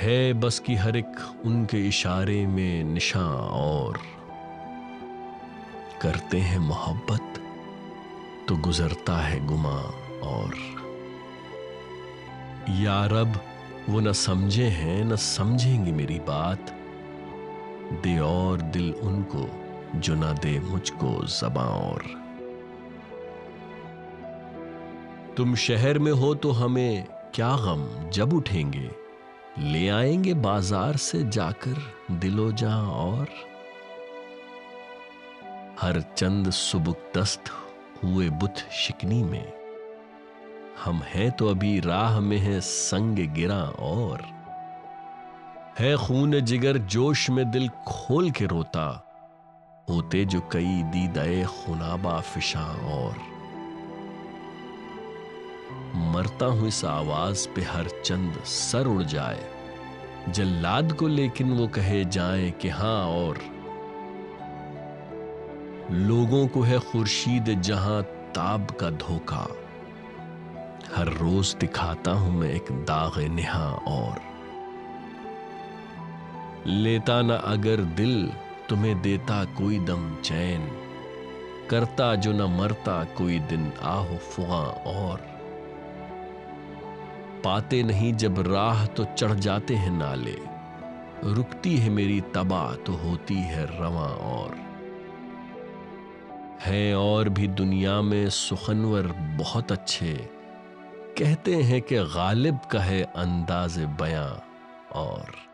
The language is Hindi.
है बस की हर एक उनके इशारे में निशां और करते हैं मोहब्बत तो गुजरता है गुमा और। या रब वो न समझे हैं, न समझेंगे मेरी बात। दे और दिल उनको, जो ना दे मुझको जबा और। तुम शहर में हो तो हमें क्या गम जब उठेंगे? ले आएँगे बाज़ार से जाकर दिलो जा और। हर चंद सुबुक दस्त हुए बुत शिकनी में। हम हैं तो अभी राह में है संग गिरा और। है खून जिगर जोश में दिल खोल के रोता। होते जो कई दीदाए खुनाबा फिशा और। मरता हूँ इस आवाज़ पे हर चंद सर उड़ जाए। जल्लाद को लेकिन वो कहे जाए कि हाँ और। लोगों को है खुर्शीद जहाँ ताब का धोखा। हर रोज दिखाता हूँ मैं एक दाग निहा और। लेता ना अगर दिल, तुम्हें देता कोई दम चैन। करता जो न मरता कोई दिन आहो फुआ और। पाते नहीं जब राह तो चढ़ जाते हैं नाले। रुकती है मेरी तबाह तो होती है रवा और। है और भी दुनिया में सुखनवर बहुत अच्छे। कहते हैं कि गालिब का है अंदाज बयां और।